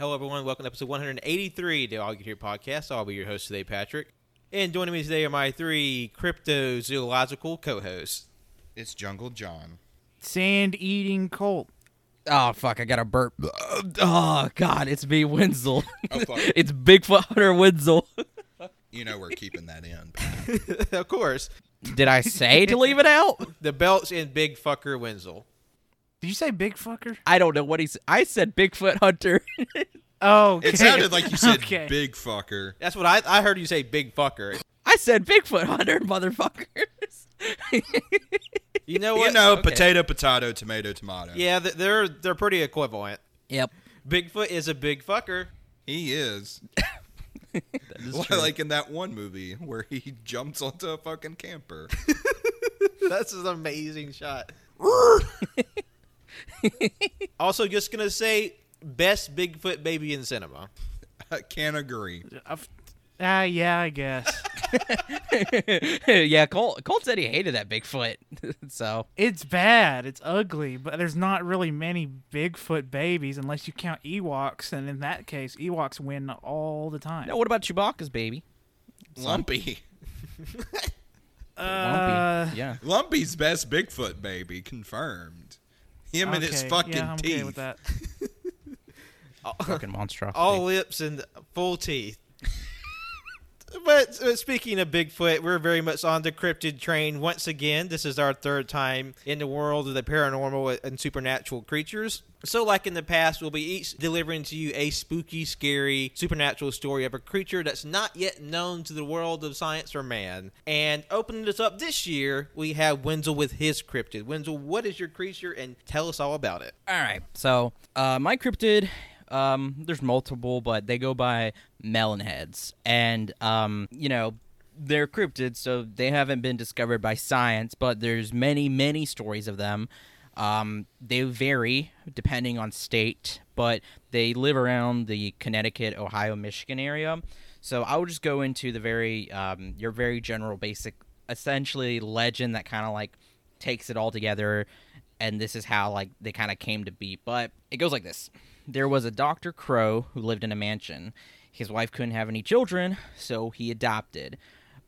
Hello, everyone. Welcome to episode 183 of the All Get Here podcast. I'll be your host today, Patrick. And joining me today are my three cryptozoological co-hosts. It's Jungle John. Sand eating Colt. Oh fuck! I got a burp. Oh god, it's me, Wenzel. Oh, fuck. it's Bigfoot Hunter Wenzel. You know we're keeping that in. of course, Did I say to leave it out? the belts in Big Fucker Wenzel. Did you say big fucker? I don't know what he's. I said Bigfoot Hunter. Oh, okay. It sounded like you said Okay. big fucker. That's what I, I heard you say, Big Fucker. I said Bigfoot Hunter, motherfuckers. You know what? You know, Okay. potato, potato, tomato, tomato. Yeah, they're they're pretty equivalent. yep. Bigfoot is a big fucker. He is. is true. like in that one movie where he jumps onto a fucking camper. That's an amazing shot. also, just gonna say, best Bigfoot baby in cinema. I can't agree. Ah, yeah, I guess. yeah, Colt. Colt said he hated that Bigfoot. so it's bad. It's ugly, but there's not really many Bigfoot babies unless you count Ewoks, and in that case, Ewoks win all the time. no. What about Chewbacca's baby? Lumpy. Uh, Lumpy. Yeah. Lumpy's best Bigfoot baby confirmed. Him and his fucking yeah, I'm teeth. okay with that. Fucking monstrosity. all lips and full teeth. But uh, speaking of Bigfoot, we're very much on the cryptid train once again. This is our third time in the world of the paranormal and supernatural creatures. So, like in the past, we'll be each delivering to you a spooky, scary, supernatural story of a creature that's not yet known to the world of science or man. And opening this up this year, we have Wenzel with his cryptid. Wenzel, what is your creature, and tell us all about it. All right. So, uh, my cryptid, um, there's multiple, but they go by melon heads, and um, you know, they're cryptids, so they haven't been discovered by science, but there's many, many stories of them. Um, they vary depending on state, but they live around the Connecticut, Ohio, Michigan area. So I will just go into the very, um, your very general, basic, essentially legend that kind of like takes it all together and this is how like they kind of came to be but it goes like this there was a dr crow who lived in a mansion. His wife couldn't have any children so he adopted.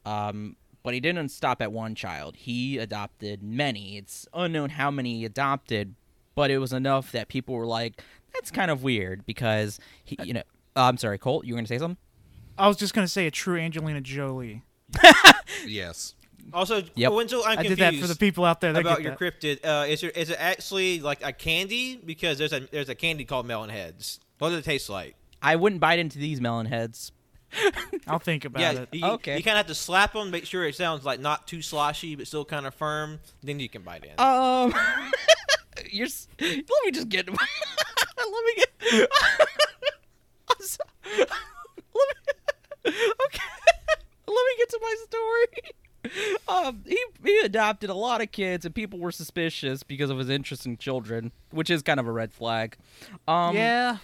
Um, but he didn't stop at one child. He adopted many. It's unknown how many he adopted but it was enough that people were like that's kind of weird because he you know uh, i'm sorry colt you were going to say something? I was just gonna say a true Angelina Jolie. Yes. Also, Yep. Wenzel, I'm i confused. did that for the people out there that about get your that. cryptid. Uh, is, there, is it actually like a candy? Because there's a there's a candy called melon heads. What does it taste like? i wouldn't bite into these melon heads I'll think about yeah, it. you, Okay. You kind of have to slap them, make sure it sounds like not too sloshy, but still kind of firm. Then you can bite in. Um, you're. Let me just get. let me get. I'm so, let me. Okay. let me get to my story. Um, he he adopted a lot of kids, and people were suspicious because of his interest in children, which is kind of a red flag. Um, yeah,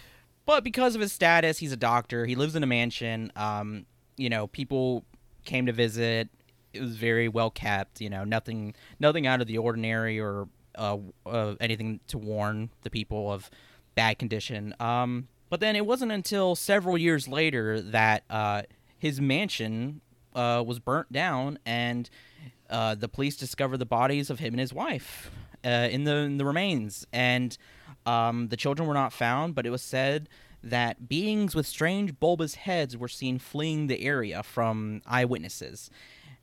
but because of his status, he's a doctor. He lives in a mansion. Um, you know, people came to visit. It was very well kept. You know, nothing, nothing out of the ordinary or uh, uh, anything to warn the people of bad condition. Um, but then it wasn't until several years later that uh, his mansion uh, was burnt down, and uh, the police discovered the bodies of him and his wife uh, in the in the remains. And um, the children were not found, but it was said that beings with strange bulbous heads were seen fleeing the area from eyewitnesses.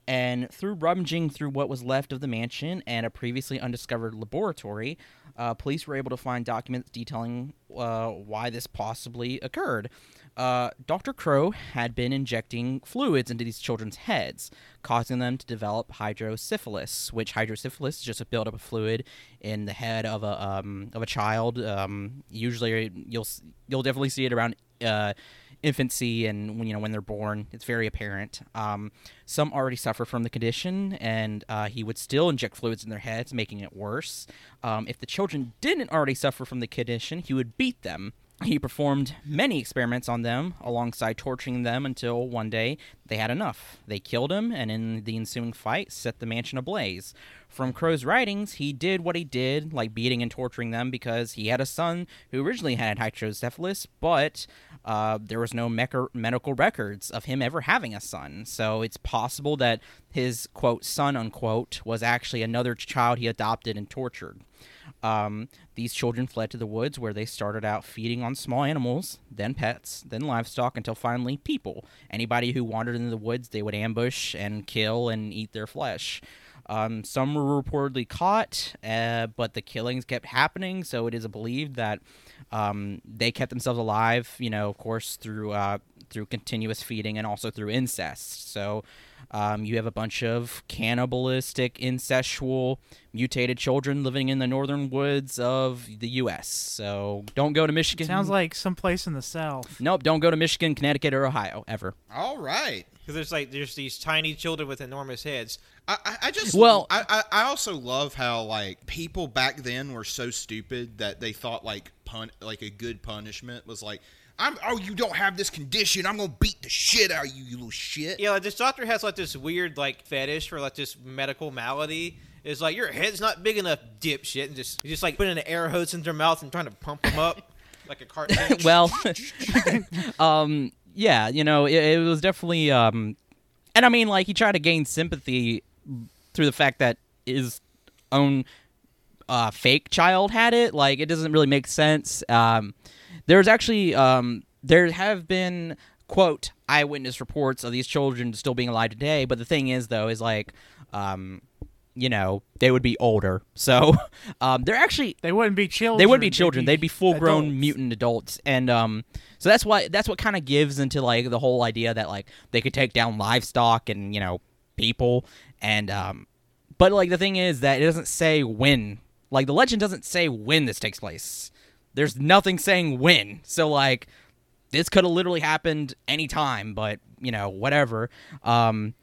And through rummaging through what was left of the mansion and a previously undiscovered laboratory, uh, police were able to find documents detailing uh, why this possibly occurred. Uh, Dr. Crow had been injecting fluids into these children's heads, causing them to develop hydrosyphilis, which hydrosyphilis is just a buildup of fluid in the head of a um, of a child. Um, usually, you'll you'll definitely see it around uh, infancy and when you know when they're born. It's very apparent. Um, some already suffer from the condition, and uh, he would still inject fluids in their heads, making it worse. Um, if the children didn't already suffer from the condition, he would beat them he performed many experiments on them alongside torturing them until one day they had enough. They killed him and in the ensuing fight set the mansion ablaze. From Crow's writings, he did what he did, like beating and torturing them, because he had a son who originally had hydrocephalus, but uh, there was no medical records of him ever having a son. So it's possible that his quote son unquote was actually another child he adopted and tortured. Um, these children fled to the woods where they started out feeding on small animals, then pets, then livestock, until finally people. Anybody who wandered into the woods, they would ambush and kill and eat their flesh. Um, some were reportedly caught, uh, but the killings kept happening, so it is believed that um, they kept themselves alive, you know, of course, through uh, through continuous feeding and also through incest. So um, you have a bunch of cannibalistic, incestual, mutated children living in the northern woods of the U.S. So don't go to Michigan. Sounds like someplace in the south. nope. Don't go to Michigan, Connecticut, or Ohio ever. All right. Because there's like there's these tiny children with enormous heads. I, I, I just Well- I, I I also love how like people back then were so stupid that they thought like pun like a good punishment was like I'm oh you don't have this condition I'm gonna beat the shit out of you you little shit Yeah, like this doctor has like this weird like fetish for like this medical malady. It's like your head's not big enough, dipshit, and just just like putting an air hose in their mouth and trying to pump them up like a cartoon. well, um, yeah, you know, it, it was definitely, um, and I mean, like he tried to gain sympathy through the fact that his own uh, fake child had it. Like, it doesn't really make sense. Um, there's actually, um, there have been quote eyewitness reports of these children still being alive today. But the thing is, though, is like, um, you know, they would be older, so um, they're actually They wouldn't be children. they wouldn't be children. They'd be full grown adults. mutant adults. And um so that's why that's what kind of gives into like the whole idea that like they could take down livestock and, you know, people and um but like the thing is that it doesn't say when. Like the legend doesn't say when this takes place. There's nothing saying when. So like this could have literally happened anytime, but you know, whatever. Um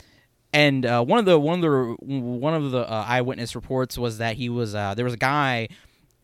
and uh, one of the one of the one of the uh, eyewitness reports was that he was uh, there was a guy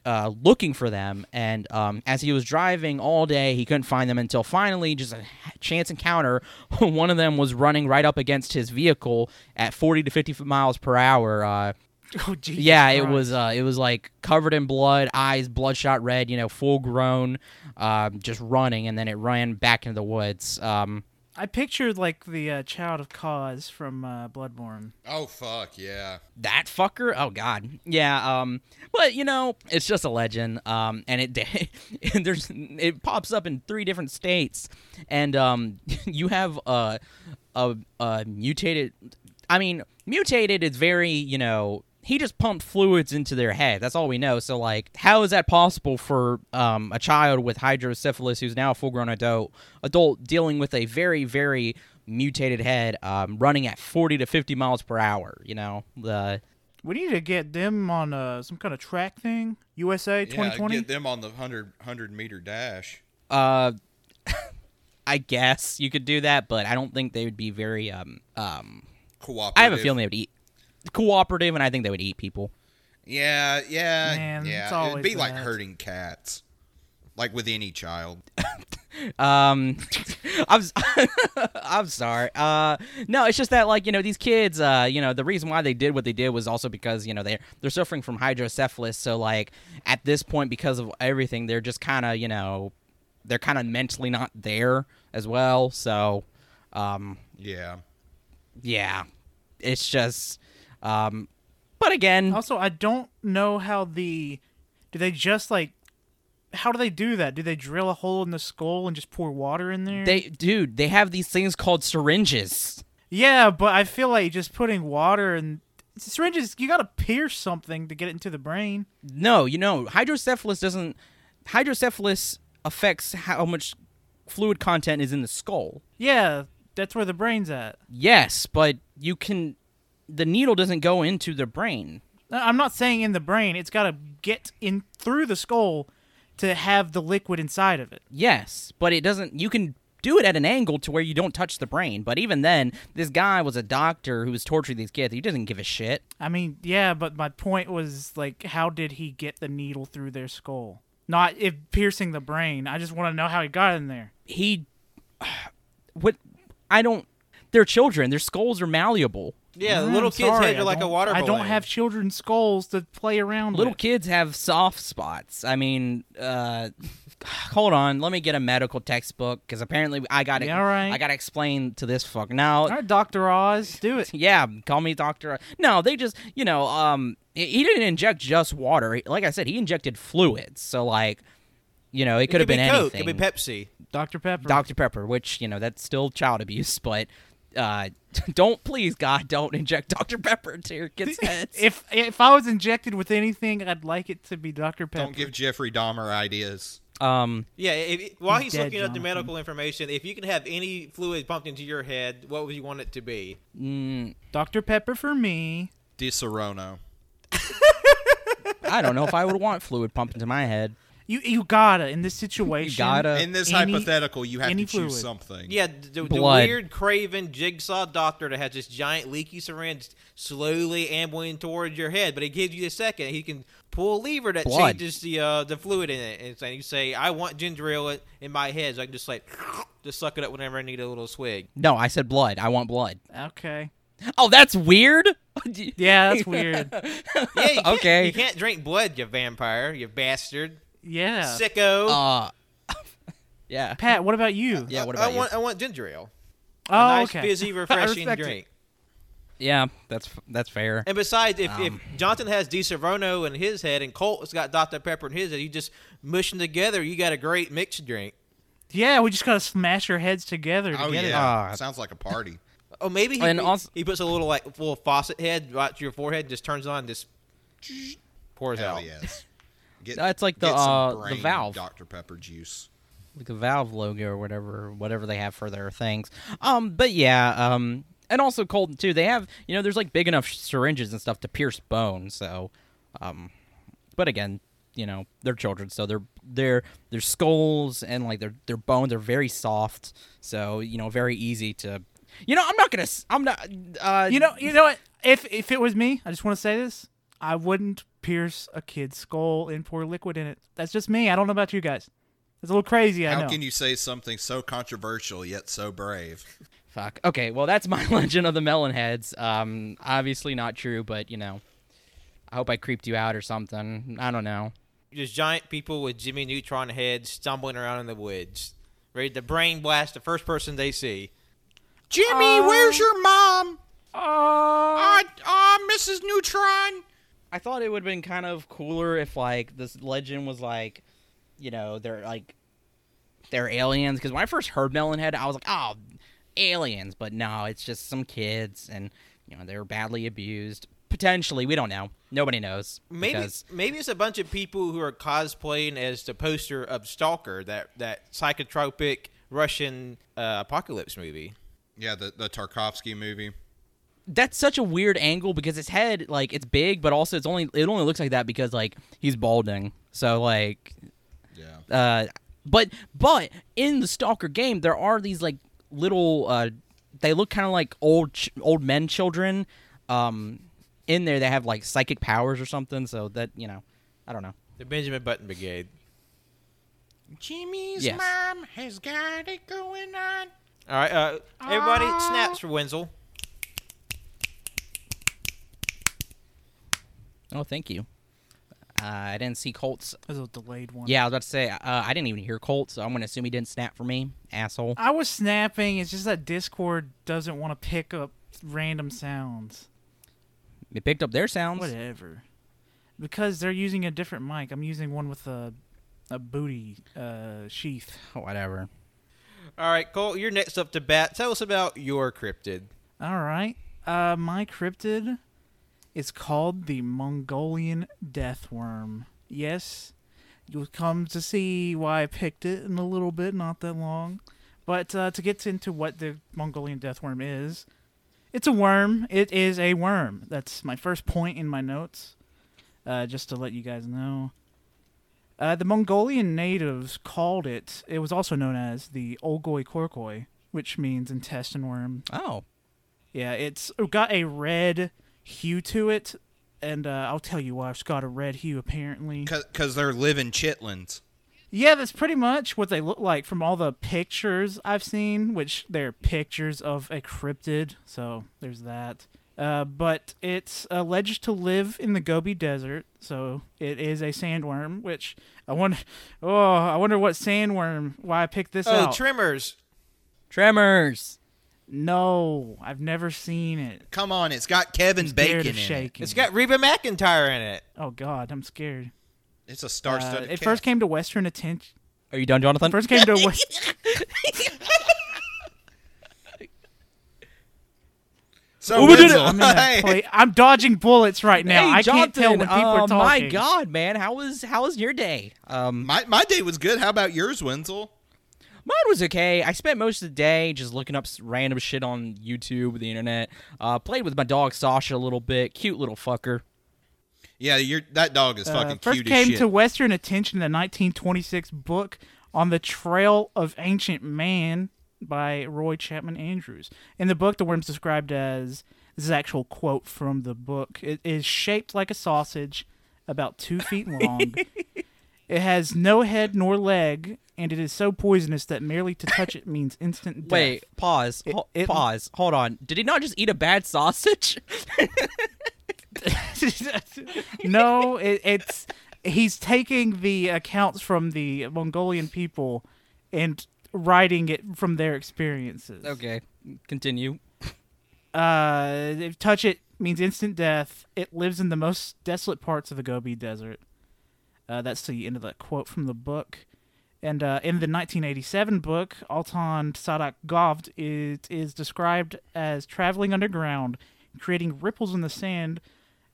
uh, looking for them, and um, as he was driving all day, he couldn't find them until finally, just a chance encounter, one of them was running right up against his vehicle at 40 to 50 miles per hour. Uh, Oh, Jesus yeah, it Christ. was uh, it was like covered in blood, eyes bloodshot red, you know, full grown, um, just running, and then it ran back into the woods. Um, I pictured like the uh, child of Kos from uh, Bloodborne. oh fuck yeah that fucker oh god yeah um but you know it's just a legend um and it there's it pops up in three different states and um you have uh, a a mutated i mean mutated is very you know he just pumped fluids into their head that's all we know so like how is that possible for um, a child with hydrocephalus who's now a full-grown adult adult dealing with a very very mutated head um, running at 40 to 50 miles per hour you know the We need to get them on uh, some kind of track thing. USA yeah 2020. get them on the 100 100 meter dash Uh, I guess you could do that, but I don't think they would be very um um. cooperative I have a feeling they would eat cooperative, and I think they would eat people. yeah yeah Man, it's yeah it'd always be like that. hurting cats like with any child Um, I'm s- I'm sorry. Uh, no, it's just that like you know these kids. Uh, you know the reason why they did what they did was also because you know they they're suffering from hydrocephalus. So like at this point, because of everything, they're just kind of you know they're kind of mentally not there as well. So, um, yeah yeah, it's just um, but again, Also, I don't know how the. Do they just like. How do they do that? Do they drill a hole in the skull and just pour water in there? they dude they have these things called syringes. Yeah, but I feel like just putting water and syringes. You gotta pierce something to get it into the brain. No, you know, hydrocephalus doesn't. Hydrocephalus affects how much fluid content is in the skull. Yeah, that's where the brain's at. Yes, but you can. The needle doesn't go into the brain. I'm not saying in the brain. It's gotta get in through the skull to have the liquid inside of it. Yes, but it doesn't. You can do it at an angle to where you don't touch the brain. But even then, this guy was a doctor who was torturing these kids. He doesn't give a shit. I mean, yeah, but my point was like, how did he get the needle through their skull? Not if piercing the brain. I just want to know how he got in there. He, what? I don't. They're children. Their skulls are malleable. Yeah, Mm, little kids' sorry, heads I are like a don't- water I don't balloon. have children's skulls to play around Little with. kids have soft spots. I mean, uh, hold on. Let me get a medical textbook because apparently I got to. Yeah, all right. I got to explain to this fuck now. All right, Doctor Oz, do it. Yeah, call me doctor. No, they just, you know, um, he- he didn't inject just water. He- Like I said, he injected fluids. So like, you know, it could have be been Coke, anything. It could be Pepsi. Dr. Pepper. Dr Pepper, which you know that's still child abuse, but uh, don't please God, don't inject Dr Pepper into your kids' heads. if if I was injected with anything, I'd like it to be Dr. Pepper. Don't give Jeffrey Dahmer ideas. um, Yeah, if, while he's dead, looking up the medical information, if you can have any fluid pumped into your head, what would you want it to be? mm, Dr. Pepper for me. Disaronno. I don't know if I would want fluid pumped into my head. You you gotta in this situation. You gotta. In this any- hypothetical, you have any to choose fluid. something. Yeah, the, the Blood. weird Craven jigsaw doctor that has this giant leaky syringe slowly ambling towards your head, but he gives you a second. He can pull a lever that Blood. changes the uh, the fluid in it, and so you say, "I want ginger ale in- in my head," so I can just like just suck it up whenever I need a little swig. No, I said blood. I want blood. Okay. Oh, that's weird. Yeah, that's weird. Yeah, you Okay. You can't drink blood, you vampire, you bastard, Yeah. sicko. Uh, yeah. Pat, what about you? Yeah. What I about you? want I want ginger ale. Oh, a nice, okay. fizzy, refreshing respect it. drink. Yeah, that's that's fair. And besides, if, Um, if Jonathan has Disaronno in his head and Colt's got Dr. Pepper in his head, you just mush them together. You got a great mixed drink. Yeah, we just gotta smash our heads together to Oh get it. yeah, Ah. sounds like a party. Oh, maybe he, And also- he puts a little like little faucet head right to your forehead, just turns on, just pours Hell out. yes. Get, That's like the, get some uh, the Valve. Dr Pepper juice. like a Valve logo or whatever, whatever they have for their things. Um, but yeah, um, and also Colton too. They have, you know, there's like big enough syringes and stuff to pierce bone. So, um, but again, you know, they're children, so their their their skulls and like their their bones are very soft. So you know, very easy to. You know, I'm not gonna. I'm not. Uh, You know, you know what? If if it was me, I just want to say this: I wouldn't pierce a kid's skull and pour liquid in it. That's just me. I don't know about you guys. It's a little crazy. I How know. can you say something so controversial yet so brave? Fuck. Okay, well that's my legend of the melon heads. Um, obviously not true, but you know, I hope I creeped you out or something. I don't know. Just giant people with Jimmy Neutron heads stumbling around in the woods, ready to brain blast the first person they see. Jimmy, where's your mom? Uh, Ah, ah, Mrs. Neutron. I thought it would have been kind of cooler if like this legend was like, you know, they're like they're aliens. Because when I first heard Melonhead, I was like, oh, aliens. But no, it's just some kids, and you know they were badly abused. Potentially, we don't know. Nobody knows. Maybe because maybe it's a bunch of people who are cosplaying as the poster of Stalker, that that psychotropic Russian uh, apocalypse movie. Yeah, the the Tarkovsky movie. That's such a weird angle because his head, like, it's big, but also it's only it only looks like that because like he's balding. So like, Yeah. uh, but but in the Stalker game, there are these like little. Uh, they look kind of like old ch- old men children. Um, in there they have like psychic powers or something. So that you know, I don't know. The Benjamin Button Brigade. Jimmy's Yes. mom has got it going on. All right, uh, everybody, snaps for Wenzel. Oh, thank you. Uh, I didn't see Colt's. There's a delayed one. Yeah, I was about to say uh, I didn't even hear Colt, so I'm gonna assume he didn't snap for me, asshole. I was snapping. It's just that Discord doesn't want to pick up random sounds. It picked up their sounds. Whatever. Because they're using a different mic. I'm using one with a a booty uh, sheath. Whatever. All right, Cole, you're next up to bat. Tell us about your cryptid. All right. Uh, my cryptid is called the Mongolian Deathworm. Yes, you'll come to see why I picked it in a little bit, not that long. But uh, to get into what the Mongolian Deathworm is, it's a worm. It is a worm. That's my first point in my notes, uh, just to let you guys know. Uh, the Mongolian natives called it, it was also known as the Olgoi Khorkhoi, which means intestine worm. Oh. Yeah, it's got a red hue to it. and uh, I'll tell you why. It's got a red hue apparently. Because they're living chitlins. Yeah, that's pretty much what they look like from all the pictures I've seen, which they're pictures of a cryptid. So there's that. Uh, but it's alleged to live in the Gobi Desert, so it is a sandworm. Which I wonder, oh, I wonder what sandworm. Why I picked this Oh, out? Tremors. Tremors. No, I've never seen it. Come on, it's got Kevin I'm Bacon of in it. shaking. It's got Reba McEntire in it. Oh God, I'm scared. It's a Uh, star-studded. it cast. first came to Western attention. Are you done, Jonathan? First came to. West- So did it. Wenzel, I'm, in a hey, play- I'm dodging bullets right now. Hey, I can't tell when people uh, are talking. My God, man, how was how was your day? Um, my my day was good. How about yours, Wenzel? Mine was okay. I spent most of the day just looking up random shit on YouTube, the internet. Uh, played with my dog Sasha a little bit. Cute little fucker. Yeah, you're that dog is Uh, fucking first cute came as shit. to Western attention in the 1926 book on the Trail of Ancient Man by Roy Chapman Andrews. In the book, the worm's described as this is an actual quote from the book. It is shaped like a sausage, about two feet long. it has no head nor leg, and it is so poisonous that merely to touch it means instant death. Wait, pause. It- Ho- it- pause. Hold on. Did he not just eat a bad sausage? no, it, it's he's taking the accounts from the Mongolian people and writing it from their experiences. okay, continue. Uh, if touch it means instant death. It lives in the most desolate parts of the Gobi Desert. Uh, that's the end of the quote from the book. And uh, in the 1987 book, Altan Sadak Govd is, is described as traveling underground, creating ripples in the sand,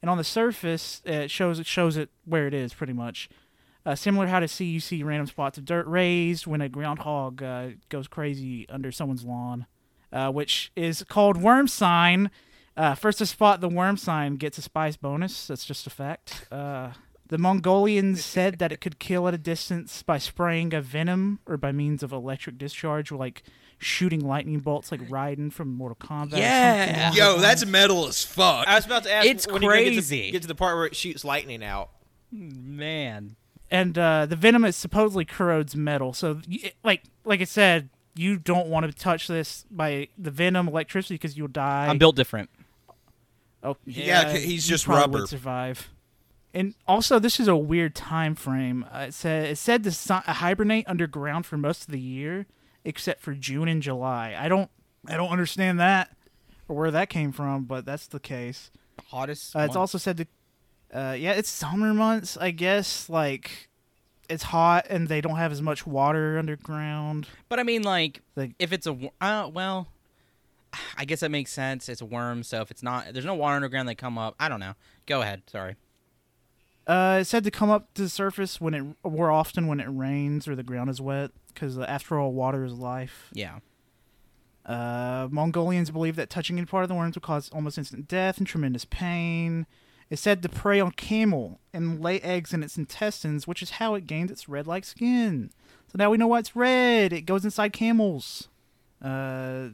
and on the surface, uh, it shows it shows it where it is pretty much. Uh, similar how to see you see random spots of dirt raised when a groundhog uh, goes crazy under someone's lawn, uh, which is called worm sign. Uh, first to spot the worm sign gets a spice bonus. That's just a fact. The Mongolians said that it could kill at a distance by spraying a venom or by means of electric discharge, or like shooting lightning bolts, like Raiden from Mortal Kombat. Yeah. something Yo, that's metal as fuck. I was about to ask. It's when you gonna get to- crazy. Get to, the part where it shoots lightning out. Man. and uh, the venom is supposedly corrodes metal. So, like, like I said, you don't want to touch this by the venom, electricity, because you'll die. I'm built different. Oh, Yeah, yeah, he's you just probably rubber. Would survive. And also, this is a weird time frame. Uh, it said it said to si- hibernate underground for most of the year, except for June and July. I don't, I don't understand that or where that came from, but that's the case. Hottest. Uh, it's also said to, uh, yeah, it's summer months, I guess. Like, it's hot and they don't have as much water underground. But I mean, like, Like- if it's a uh, well, I guess that makes sense. It's a worm, so if it's not, there's no water underground. They come up. I don't know. Go ahead. Sorry. Uh, it's said to come up to the surface when it more often when it rains or the ground is wet, because after all, water is life. Yeah. Uh, Mongolians believe that touching any part of the worms will cause almost instant death and tremendous pain. It's said to prey on camel and lay eggs in its intestines, which is how it gains its red-like skin. So now we know why it's red. It goes inside camels. Uh,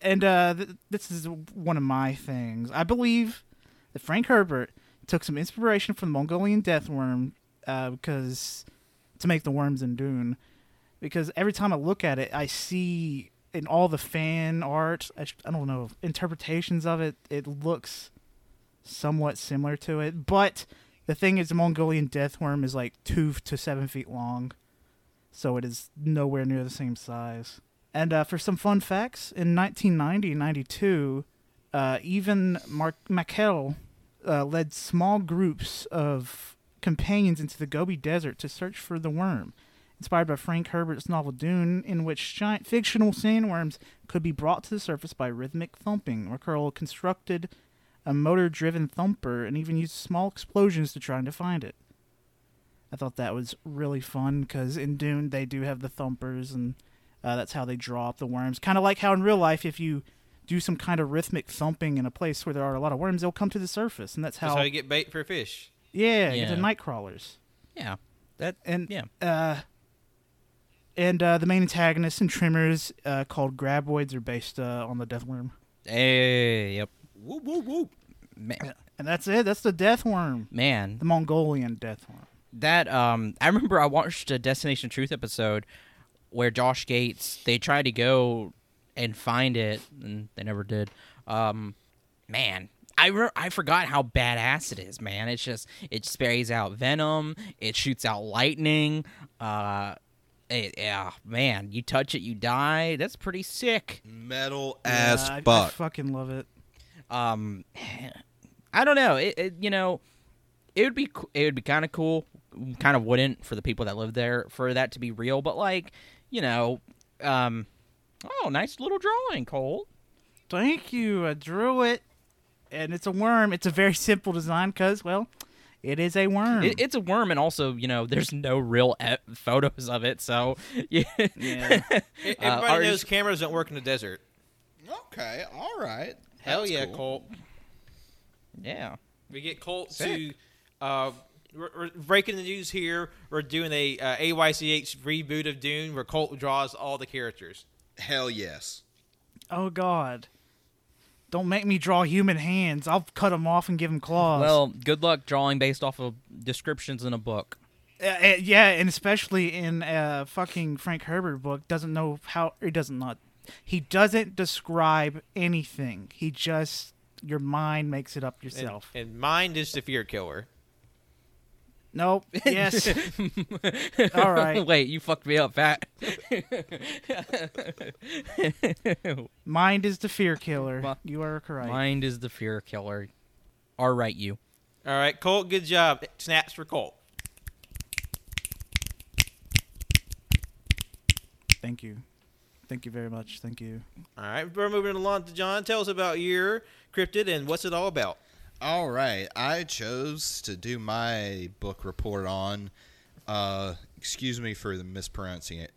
and uh, th- this is one of my things. I believe that Frank Herbert took some inspiration from the Mongolian death worm uh, because to make the worms in Dune. Because every time I look at it, I see in all the fan art, I, I don't know, interpretations of it, it looks somewhat similar to it. But the thing is, the Mongolian death worm is like two to seven feet long, so it is nowhere near the same size. And uh, for some fun facts, in 1990 92, uh, even Mark Mackerle uh, led small groups of companions into the Gobi Desert to search for the worm, inspired by Frank Herbert's novel Dune, in which giant fictional sandworms could be brought to the surface by rhythmic thumping. Mackerle constructed a motor-driven thumper and even used small explosions to try to find it. I thought that was really fun because in Dune they do have the thumpers, and uh, that's how they draw up the worms. Kind of like how in real life, if you do some kind of rhythmic thumping in a place where there are a lot of worms, they'll come to the surface, and that's how. That's how you get bait for fish. yeah, Yeah. the night crawlers. Yeah. That. And Yeah. uh, and uh, the main antagonists and Tremors uh, called graboids are based uh, on the death worm. Hey. Yep. Whoop whoop whoop. Man. And that's it. That's the death worm. Man, The Mongolian death worm. that um I remember I watched a Destination Truth episode where Josh Gates they tried to go and find it and they never did. Um man, I re- I forgot how badass it is, man. It's just it sprays out venom, it shoots out lightning. Uh it, yeah, man, you touch it, you die. That's pretty sick. Metal as Yeah, I- I, fuck. fucking love it. Um, I don't know. It, it you know, it would be it would be kind of cool. Kind of wouldn't for the people that live there for that to be real, but like you know, um, oh, nice little drawing, Cole. Thank you. I drew it, and it's a worm. It's a very simple design because, well, it is a worm. It, it's a worm, and also you know, there's no real e- photos of it, so yeah. yeah. Uh, Everybody ours- knows cameras don't work in the desert. Okay, all right. Hell That's yeah, cool. Colt. yeah. We get Colt Sick. to. Uh, we're, we're breaking the news here. We're doing a uh, AYCH reboot of Dune where Colt draws all the characters. Hell yes. oh God. Don't make me draw human hands. I'll cut them off and give them claws. Well, good luck drawing based off of descriptions in a book. Uh, uh, yeah, and especially in a fucking Frank Herbert book, doesn't know how he doesn't not he doesn't describe anything. He just your mind makes it up And, yourself. and mind is the fear killer. Nope. Yes. All right. Wait, you fucked me up, Pat. Mind is the fear killer. Mi- you are correct. Mind is the fear killer. All right, you. All right, Colt, good job. Snaps for Colt. Thank you. Thank you very much. Thank you. All right, we're moving along to John. Tell us about your cryptid and what's it all about. All right, I chose to do my book report on. Uh, excuse me for the mispronunciation.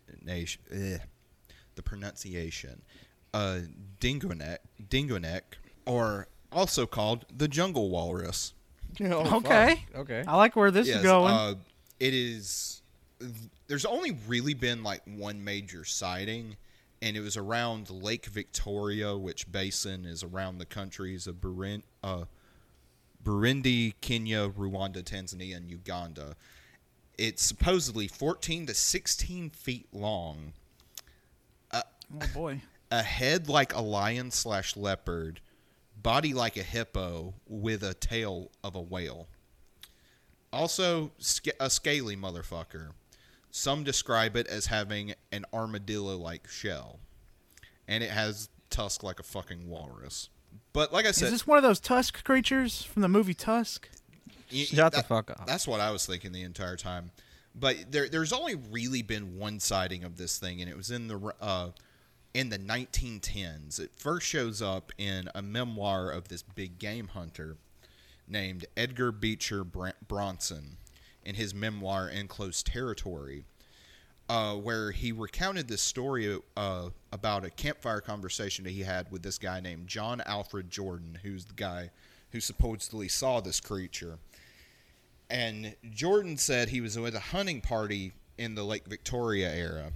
ugh, the pronunciation. Uh, Dingonek, Dingonek, or also called the jungle walrus. okay. Okay. I like where this Yes, is going. Uh, it is. There's only really been like one major sighting, and it was around Lake Victoria, which basin is around the countries of Burundi, uh, Burundi, Kenya, Rwanda, Tanzania, and Uganda. It's supposedly 14 to 16 feet long, uh, oh boy. a head like a lion slash leopard, body like a hippo, with a tail of a whale. Also, a scaly motherfucker. Some describe it as having an armadillo like shell. And it has tusk like a fucking walrus. But like I said, Is this one of those Tusk creatures from the movie Tusk? y- Shut the fuck up. That's what I was thinking the entire time. But there, there's only really been one sighting of this thing, and it was in the uh, in the 1910s. It first shows up in a memoir of this big game hunter named Edgar Beecher Bra- Bronson, in his memoir "In Closed Territory." Uh, where he recounted this story uh, about a campfire conversation that he had with this guy named John Alfred Jordan, who's the guy who supposedly saw this creature. And Jordan said he was with a hunting party in the Lake Victoria era,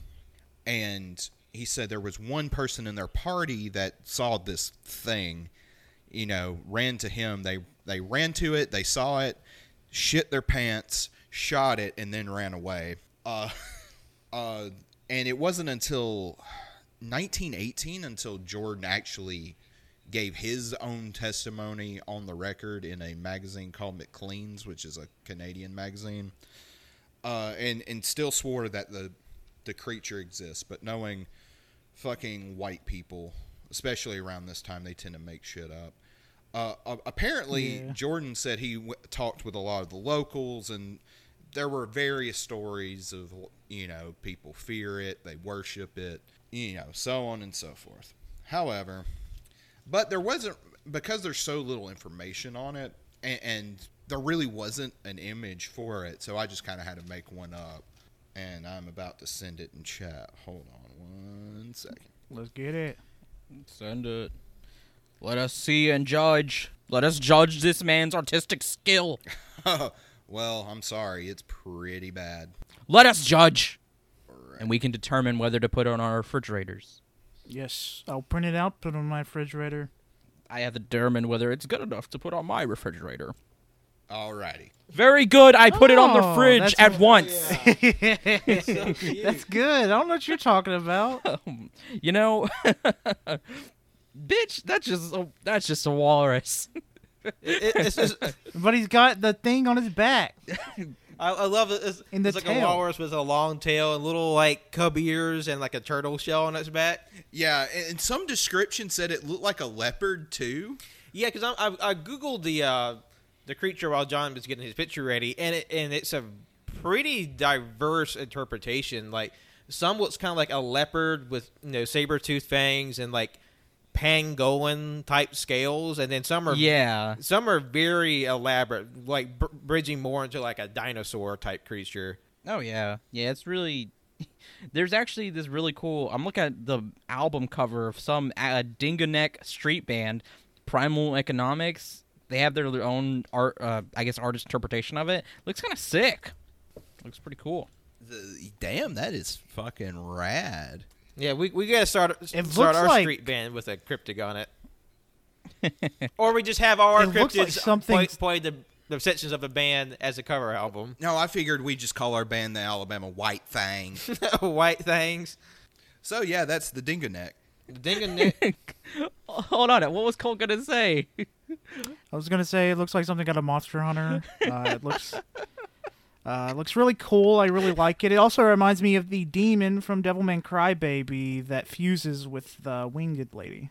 and he said there was one person in their party that saw this thing. You know, ran to him. They they ran to it. They saw it, shit their pants, shot it, and then ran away. Uh, uh, and it wasn't until 1918 until Jordan actually gave his own testimony on the record in a magazine called Maclean's, which is a Canadian magazine, uh, and and still swore that the the creature exists. But knowing fucking white people, especially around this time, they tend to make shit up. Uh, apparently, Yeah. Jordan said he w- talked with a lot of the locals, and there were various stories of you know people fear it, they worship it, you know, so on and so forth. However, but there wasn't because there's so little information on it, and, and there really wasn't an image for it. So I just kind of had to make one up, and I'm about to send it in chat. Hold on one second. Let's get it. Send it. Let us see and judge. Let us judge this man's artistic skill. well, I'm sorry, it's pretty bad. Let us judge. And we can determine whether to put it on our refrigerators. Yes, I'll print it out, put it on my refrigerator. I have to determine whether it's good enough to put on my refrigerator. Alrighty. Very good. I put it on the Oh, fridge that's- at once. That's good. I don't know what you're talking about. Um, you know, bitch, that's just a, that's just a walrus. It- it- it's just, But he's got the thing on his back. I, I love it. It's, In the it's like a tail. walrus with a long tail and little like cub ears and like a turtle shell on its back. Yeah, and and some description said it looked like a leopard too. Yeah, because I, I googled the uh, the creature while John was getting his picture ready, and it and it's a pretty diverse interpretation. Like some looks kind of like a leopard with you know saber tooth fangs and like pangolin type scales, and then some are Yeah. some are very elaborate, like br- bridging more into like a dinosaur type creature. Oh yeah, yeah. It's really. There's actually this really cool. I'm looking at the album cover of some uh, Dingonek street band, Primal Economics. They have their, their own art, uh, I guess, artist interpretation of it. Looks kind of sick. Looks pretty cool. The, damn, that is fucking rad. Yeah, we, we gotta start It start our like- street band with a cryptic on it, or we just have all our It looks like cryptids something- play, play the, the sections of the band as a cover album. No, I figured we just call our band the Alabama White Fang. White things. so yeah, that's the Dingonek. Ding Nick. Hold on, what was Cole gonna say? I was gonna say it looks like something out of Monster Hunter. Uh, it looks, uh, looks really cool. I really like it. It also reminds me of the demon from Devilman Crybaby that fuses with the winged lady.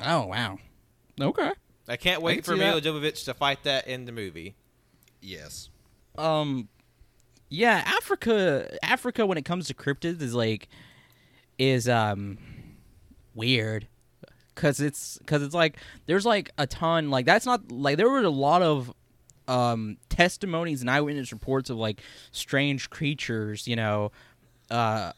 Oh wow. Okay. I can't I wait can for see Mila. Jovovich to fight that in the movie. Yes. um yeah africa africa when it comes to cryptids is like is um weird because it's because it's like there's like a ton like that's not like there were a lot of um testimonies and eyewitness reports of like strange creatures you know uh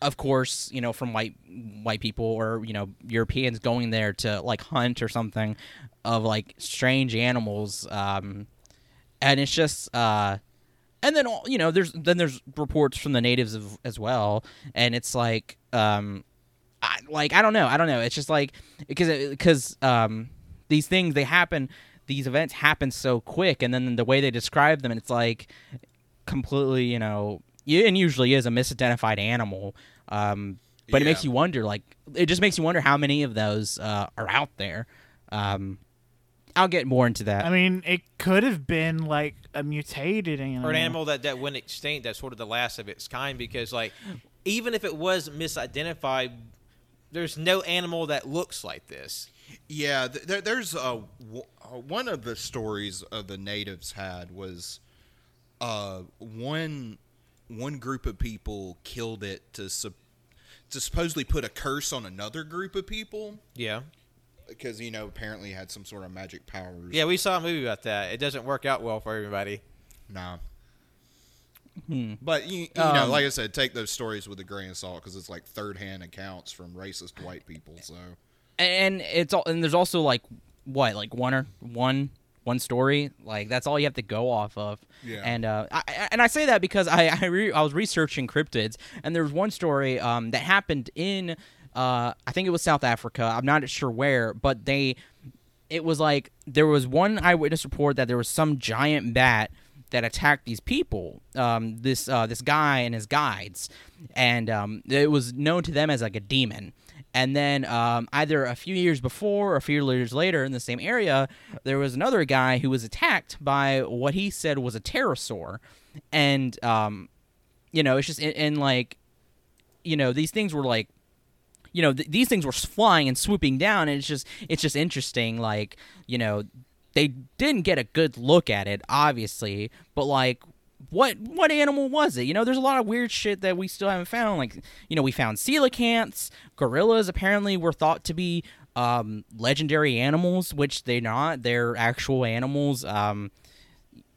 of course you know from white white people or you know europeans going there to like hunt or something of like strange animals um and it's just uh and then you know there's then there's reports from the natives of, as well and it's like um I, like I don't know I don't know. It's just like because because um these things they happen these events happen so quick and then the way they describe them it's like completely you know and usually is a misidentified animal um but it makes you wonder like it just makes you wonder how many of those uh, are out there um I'll get more into that I mean, it could have been like a mutated animal. Or an animal that, that went extinct that's sort of the last of its kind because like even if it was misidentified, there's no animal that looks like this. Yeah, there, there's a w- uh, one of the stories of the natives had was uh, one one group of people killed it to sup- to supposedly put a curse on another group of people Yeah. because you know apparently it had some sort of magic powers. Yeah, we saw a movie about that. It doesn't work out well for everybody. Nah. Hmm. But you, you know, Um, like I said, take those stories with a grain of salt because it's like third-hand accounts from racist white people. So and it's all and there's also like what like one or one one story? Like that's all you have to go off of. Yeah. and uh I, and i say that because i I, re- I was researching cryptids and there was one story um that happened in uh i think it was south africa. I'm not sure where but they it was like there was one eyewitness report that there was some giant bat that attacked these people um this uh this guy and his guides. And um it was known to them as like a demon and then um, either a few years before or a few years later in the same area, there was another guy who was attacked by what he said was a pterosaur. And, um, you know, it's just, and, like, you know, these things were like, you know, th- these things were flying and swooping down. And it's just, it's just interesting. Like, you know, they didn't get a good look at it, obviously, but like, what what animal was it? You know, there's a lot of weird shit that we still haven't found. Like, you know, we found coelacanths. Gorillas apparently were thought to be um, legendary animals, which they're not. They're actual animals. Um,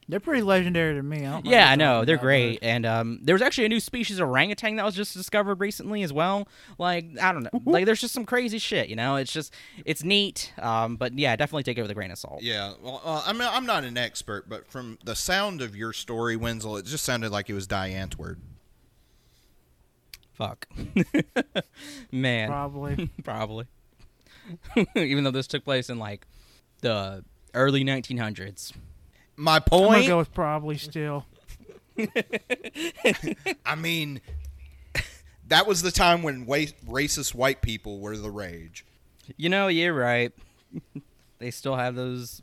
They're pretty legendary to me. I don't yeah, I know they're talking great. And um, there was actually a new species of orangutan that was just discovered recently as well. Like, I don't know. like, there's just some crazy shit. You know, it's just it's neat. Um, but yeah, definitely take it with a grain of salt. yeah, well, uh, I mean, I'm not an expert, but from the sound of your story, Wenzel, it just sounded like it was Diane word. Fuck, man, Probably. probably. even though this took place in like the early 1900s. My I'm gonna point. go with probably still. I mean, that was the time when wa- racist white people were the rage. You know, you're right. they still have those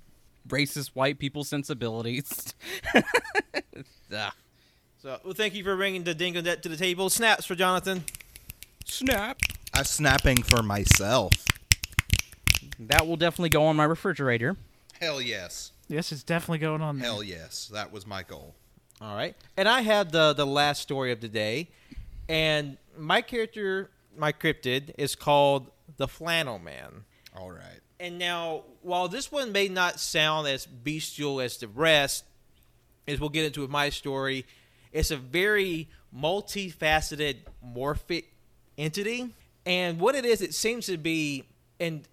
racist white people sensibilities. Ugh. So, well, thank you for bringing the dingo net to the table. Snaps for Jonathan. Snap. I'm snapping for myself. That will definitely go on my refrigerator. Hell yes. Yes, it's definitely going on there. Hell yes. That was my goal. All right. And I have the the last story of the day, and my character, my cryptid, is called the Flannel Man. All right. And now, while this one may not sound as bestial as the rest, as we'll get into with my story, it's a very multifaceted, morphic entity. And what it is, it seems to be, and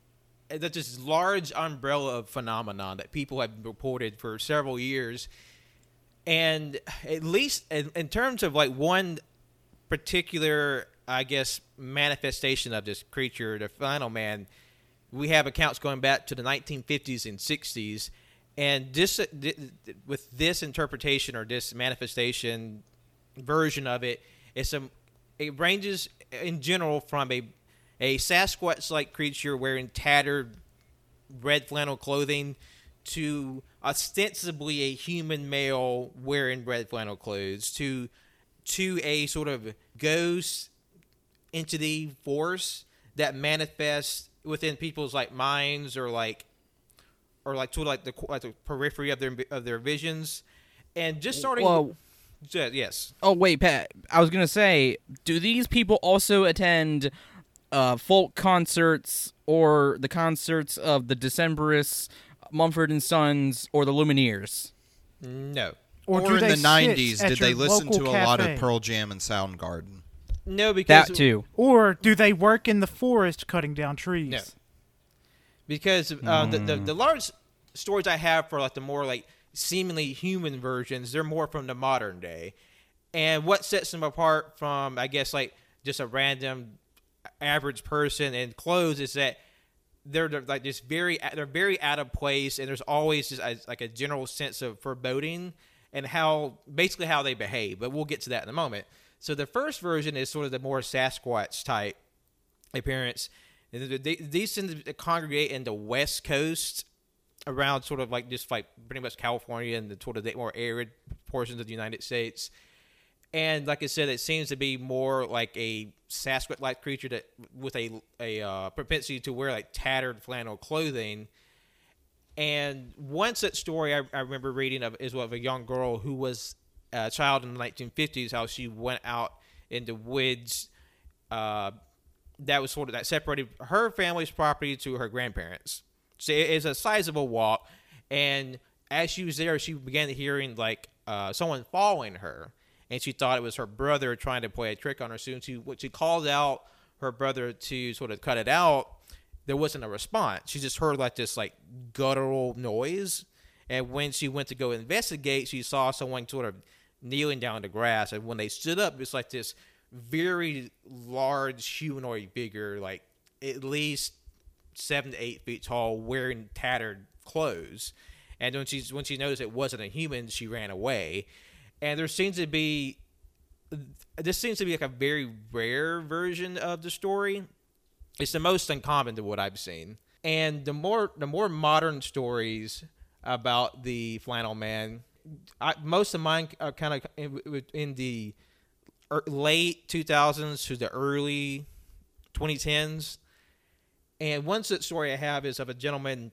that's this large umbrella of phenomenon that people have reported for several years. And at least in, in terms of like one particular, I guess, manifestation of this creature, the flannel man, we have accounts going back to the 1950s and 60s. And this, uh, with this interpretation or this manifestation version of it, it's a, it ranges in general from a, a Sasquatch-like creature wearing tattered red flannel clothing to ostensibly a human male wearing red flannel clothes to to a sort of ghost entity force that manifests within people's like minds or like or like to like the like the periphery of their of their visions and just starting Whoa. Yeah, yes Oh wait, Pat. I was gonna say, do these people also attend uh, folk concerts or the concerts of the Decemberists, Mumford and Sons, or the Lumineers? no Or, Or, in the 90s, did they listen to local a lot of? Pearl Jam and Soundgarden? no because That too. Or do they work in the forest cutting down trees? No. because uh, the, the the large stories I have for like the more like seemingly human versions, they're more from the modern day, and what sets them apart from I guess like just a random average person in clothes is that they're, they're like just very they're very out of place, and there's always just a, like a general sense of foreboding and how basically how they behave. But we'll get to that in a moment. So the first version is sort of the more Sasquatch type appearance. And they- These tend to congregate in the West Coast, around sort of like just like pretty much California and the sort of the more arid portions of the United States. And like I said, it seems to be more like a Sasquatch-like creature that with a a uh, propensity to wear like tattered flannel clothing. And one such story I, I remember reading of is of a young girl who was a child in the 1950s, how she went out in the woods uh, that was sort of that separated her family's property to her grandparents. So it is a sizable walk, and as she was there, she began hearing like uh, someone following her, and she thought it was her brother trying to play a trick on her. Soon she when she called out her brother to sort of cut it out. There wasn't a response. She just heard like this like guttural noise, and when she went to go investigate, she saw someone sort of kneeling down in the grass. And when they stood up, it's like this very large humanoid figure, like at least seven to eight feet tall, wearing tattered clothes. And when she when she noticed it wasn't a human, she ran away. And there seems to be this seems to be like a very rare version of the story. It's the most uncommon to what I've seen. And the more the more modern stories about the flannel man, I, most of mine are kind of in, in the er- late 2000s to the early 2010s. And one such story I have is of a gentleman.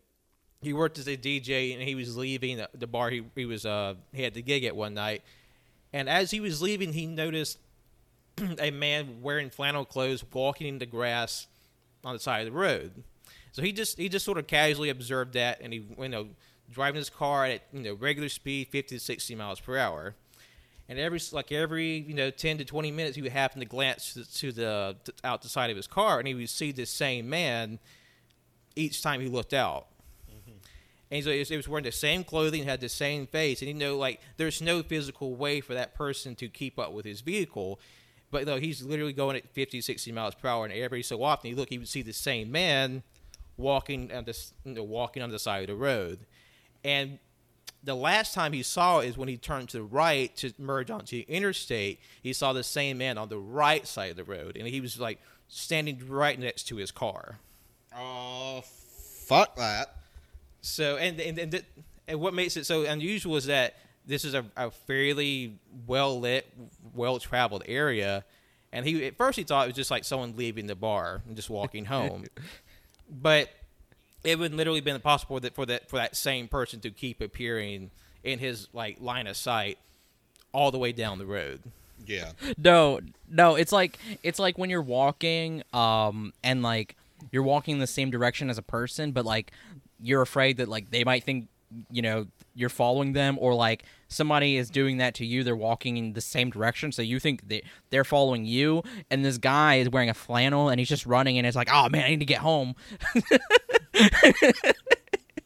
He worked as a DJ and he was leaving the, the bar. He, he was uh he had the gig at one night, and as he was leaving, he noticed a man wearing flannel clothes walking in the grass on the side of the road. So he just he just sort of casually observed that, and he you know driving his car at you know regular speed, fifty to sixty miles per hour. And every like every you know ten to twenty minutes, he would happen to glance to, the to, out the side of his car, and he would see this same man each time he looked out. And so he was, wearing the same clothing, had the same face, and you know, like there's no physical way for that person to keep up with his vehicle. But though he's literally going at 50, 60 miles per hour, and every so often you look, you would see the same man walking on this, you know, walking on the side of the road, and the last time he saw it is when he turned to the right to merge onto the interstate. He saw the same man on the right side of the road, and he was like standing right next to his car. Oh, fuck that. So, and and and, th- and what makes it so unusual is that this is a, a fairly well lit, well traveled area, and he at first he thought it was just like someone leaving the bar and just walking home, but it would literally been impossible that for that for that same person to keep appearing in his like line of sight all the way down the road. Yeah. No, no, it's like it's like when you're walking, um, and like you're walking in the same direction as a person, but like you're afraid that like they might think you know you're following them, or like somebody is doing that to you. They're walking in the same direction, so you think they they're following you, and this guy is wearing a flannel and he's just running, and it's like, oh man, I need to get home.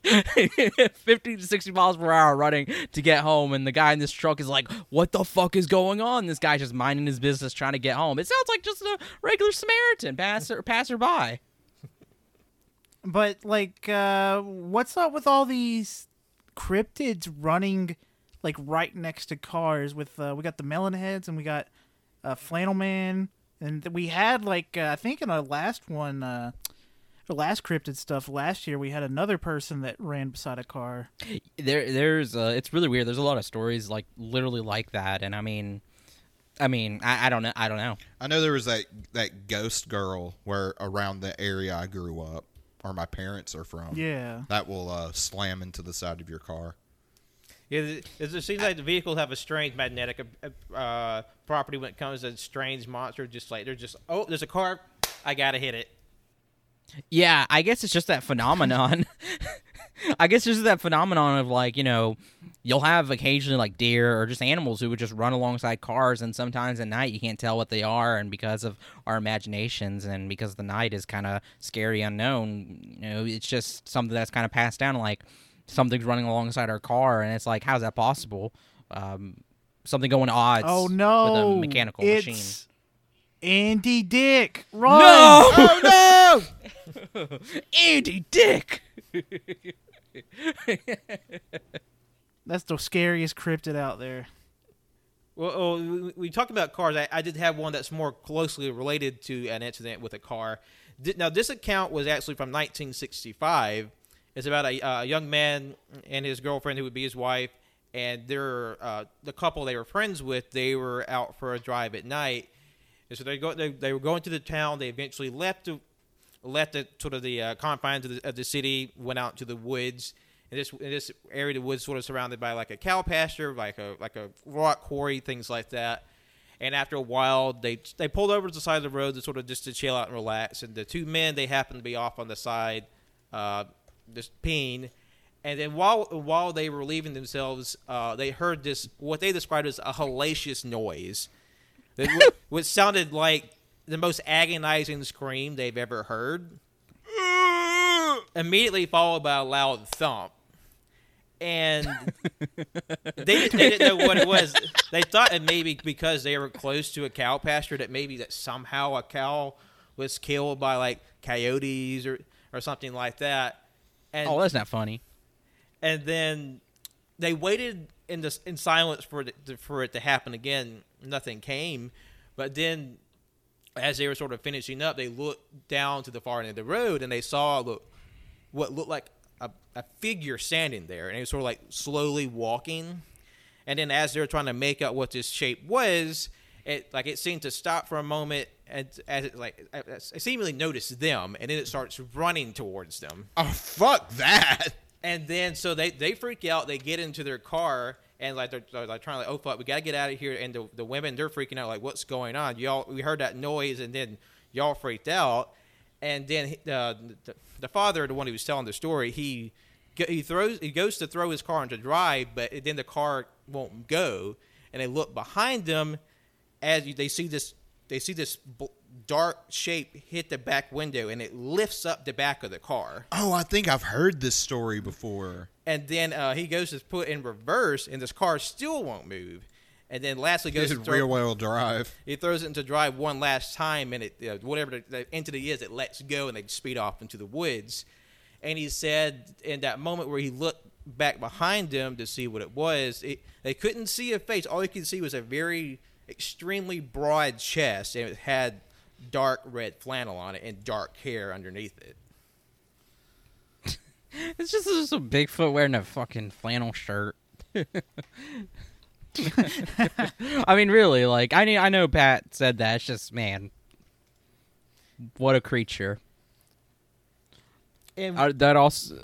50 to 60 miles per hour running to get home and the guy in this truck is like what the fuck is going on this guy's just minding his business trying to get home it sounds like just a regular samaritan passer passerby But like, uh, what's up with all these cryptids running like right next to cars? With uh, we got the melon heads and we got uh, flannel man, and we had like uh, I think in our last one, uh, the last cryptid stuff last year, we had another person that ran beside a car. there there's uh it's really weird there's a lot of stories like literally like that and i mean i mean i, I don't know i don't know I know there was that that ghost girl where around the area I grew up, or my parents are from. Yeah. That will uh, slam into the side of your car. Yeah, it, it seems like the vehicles have a strange magnetic uh, uh, property when it comes to strange monsters. Just like they're just oh, there's a car, I gotta hit it. Yeah, I guess it's just that phenomenon. I guess it's just that phenomenon of like, you know, you'll have occasionally like deer or just animals who would just run alongside cars and sometimes at night you can't tell what they are and because of our imaginations and because the night is kind of scary unknown, you know, it's just something that's kind of passed down like something's running alongside our car and it's like how's that possible? Um something going odds oh no! with a mechanical it's machine. Andy Dick, run! Oh no! Andy Dick. That's the scariest cryptid out there. Well, oh, we, talked about cars. I, I did have one that's more closely related to an incident with a car. Now, this account was actually from 1965. It's about a, young man and his girlfriend, who would be his wife, and they're uh, the couple they were friends with. They were out for a drive at night, and so they go. They, they were going to the town. They eventually left the left the sort of the uh, confines of the, of the city, went out to the woods. In this in this area, the woods sort of surrounded by like a cow pasture, like a like a rock quarry, things like that. And after a while, they they pulled over to the side of the road to sort of just to chill out and relax. And the two men they happened to be off on the side, uh, just peeing. And then while while they were leaving themselves, uh, they heard this what they described as a hellacious noise, that, which sounded like the most agonizing scream they've ever heard. Immediately followed by a loud thump, and they, they didn't know what it was. They thought it maybe because they were close to a cow pasture that maybe that somehow a cow was killed by like coyotes or or something like that. And Oh, that's not funny. and then they waited in this in silence for it to, for it to happen again. Nothing came, but then as they were sort of finishing up, they looked down to the far end of the road and they saw look, what looked like a, a figure standing there, and it was sort of like slowly walking. And then as they were trying to make out what this shape was, it like it seemed to stop for a moment and as it like it seemingly noticed them, and then it starts running towards them. Oh fuck that! And then so they they freak out. They get into their car and like they're, they're like trying to like oh fuck we gotta get out of here. And the the women they're freaking out like what's going on? Y'all we heard that noise and then y'all freaked out. And then uh, the the father, the one who was telling the story, he he throws he goes to throw his car into drive, but then the car won't go. And they look behind them as they see this they see this dark shape hit the back window and it lifts up the back of the car Oh, I think I've heard this story before. and then uh, he goes to put in reverse, and this car still won't move. And then lastly goes This to is throw, rear wheel drive. he throws it into drive one last time, and it uh, whatever the, the entity is, it lets go, and they speed off into the woods. And he said in that moment where he looked back behind him to see what it was, it, they couldn't see a face. All they could see was a very extremely broad chest, and it had dark red flannel on it and dark hair underneath it. It's just, just a Bigfoot wearing a fucking flannel shirt. I mean, really, like I I know Pat said that. It's just man, what a creature. And Uh, that also,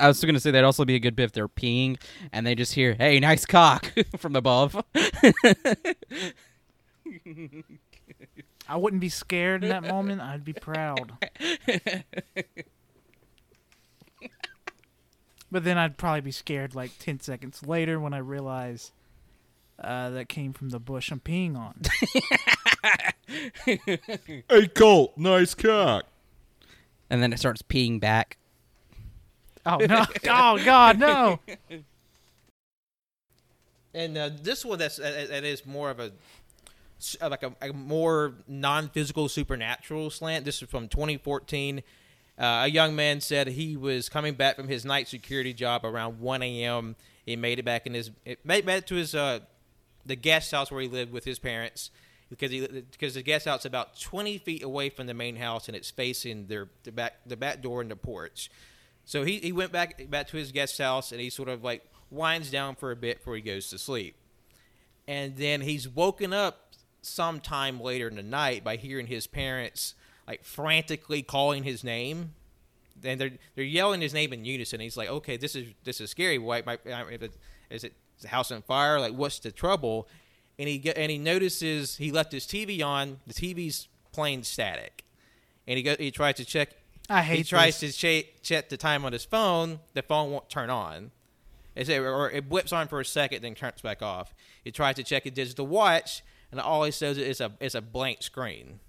I was going to say that'd also be a good bit if they're peeing and they just hear, "Hey, nice cock" from above. I wouldn't be scared in that moment. I'd be proud. but then I'd probably be scared like 10 seconds later when I realize uh, that came from the bush I'm peeing on. Hey, Colt, nice cock. and then it starts peeing back. oh, no. Oh, God, no. And uh, this one that's uh, that is more of a s- uh, like a, a more non-physical supernatural slant. This is from 2014. Uh, a young man said he was coming back from his night security job around 1 a.m. He made it back in his it made made it to his uh, the guest house where he lived with his parents because he because the guest house is about 20 feet away from the main house and it's facing their the back the back door and the porch. So he, he went back back to his guest house and he sort of like winds down for a bit before he goes to sleep. And then he's woken up sometime later in the night by hearing his parents like frantically calling his name. And they're they're yelling his name in unison. He's like, "Okay, this is this is scary. Why? My, is it is the house on fire? Like, what's the trouble?" And he get, and he notices he left his TV on. The TV's playing static, and he go he tries to check I hate he tries this. to cha- check the time on his phone. The phone won't turn on. It's or it whips on for a second, then turns back off. He tries to check his digital watch, and all he says is a it's a blank screen.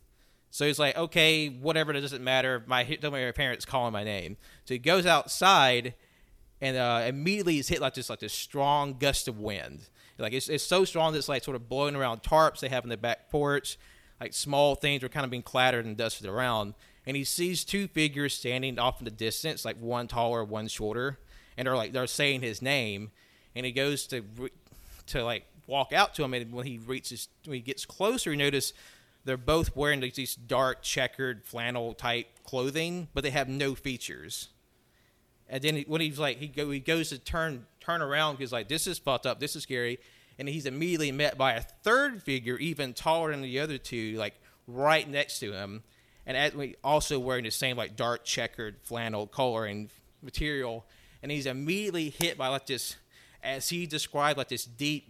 So he's like, okay, whatever, it doesn't matter. My don't my parents calling my name. So he goes outside, and uh, immediately he's hit like this like this strong gust of wind. Like it's, it's so strong that it's like sort of blowing around tarps they have in the back porch. Like small things are kind of being clattered and dusted around. And he sees two figures standing off in the distance, like one taller, one shorter, and they're like they're saying his name. And he goes to to like walk out to him, and when he reaches, when he gets closer, he notices they're both wearing like, these dark checkered flannel type clothing, but they have no features. And then when he's like, he go, he goes to turn turn around because like this is fucked up, this is scary, and he's immediately met by a third figure, even taller than the other two, like right next to him, and also wearing the same like dark checkered flannel coloring material, and he's immediately hit by like this, as he described, like this deep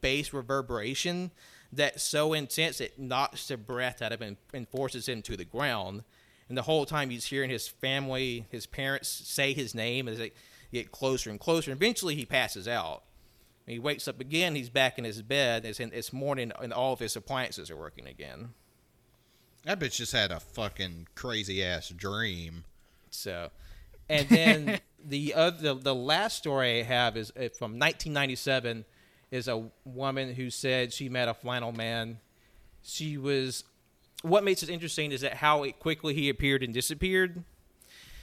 bass reverberation that's so intense it knocks the breath out of him and forces him to the ground. And the whole time he's hearing his family, his parents say his name as they get closer and closer. Eventually he passes out. And he wakes up again. He's back in his bed. It's, in, it's morning, and all of his appliances are working again. That bitch just had a fucking crazy ass dream. So, and then the other, the, the last story I have is uh, from 1997. Is a woman who said she met a flannel man. She was. What makes it interesting is that how quickly he appeared and disappeared.